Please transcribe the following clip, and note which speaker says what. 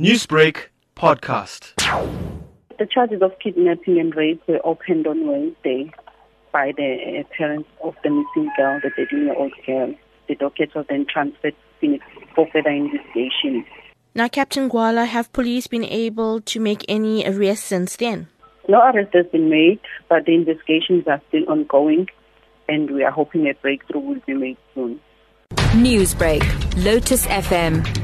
Speaker 1: Newsbreak podcast.
Speaker 2: The charges of kidnapping and rape were opened on Wednesday by the uh, parents of the missing girl, the 13 year old girl. The docket was then transferred to Phoenix for further investigation.
Speaker 3: Now, Captain Gwala, have police been able to make any arrests since then?
Speaker 2: No arrest has been made, but the investigations are still ongoing, and we are hoping a breakthrough will be made soon.
Speaker 4: Newsbreak, Lotus FM,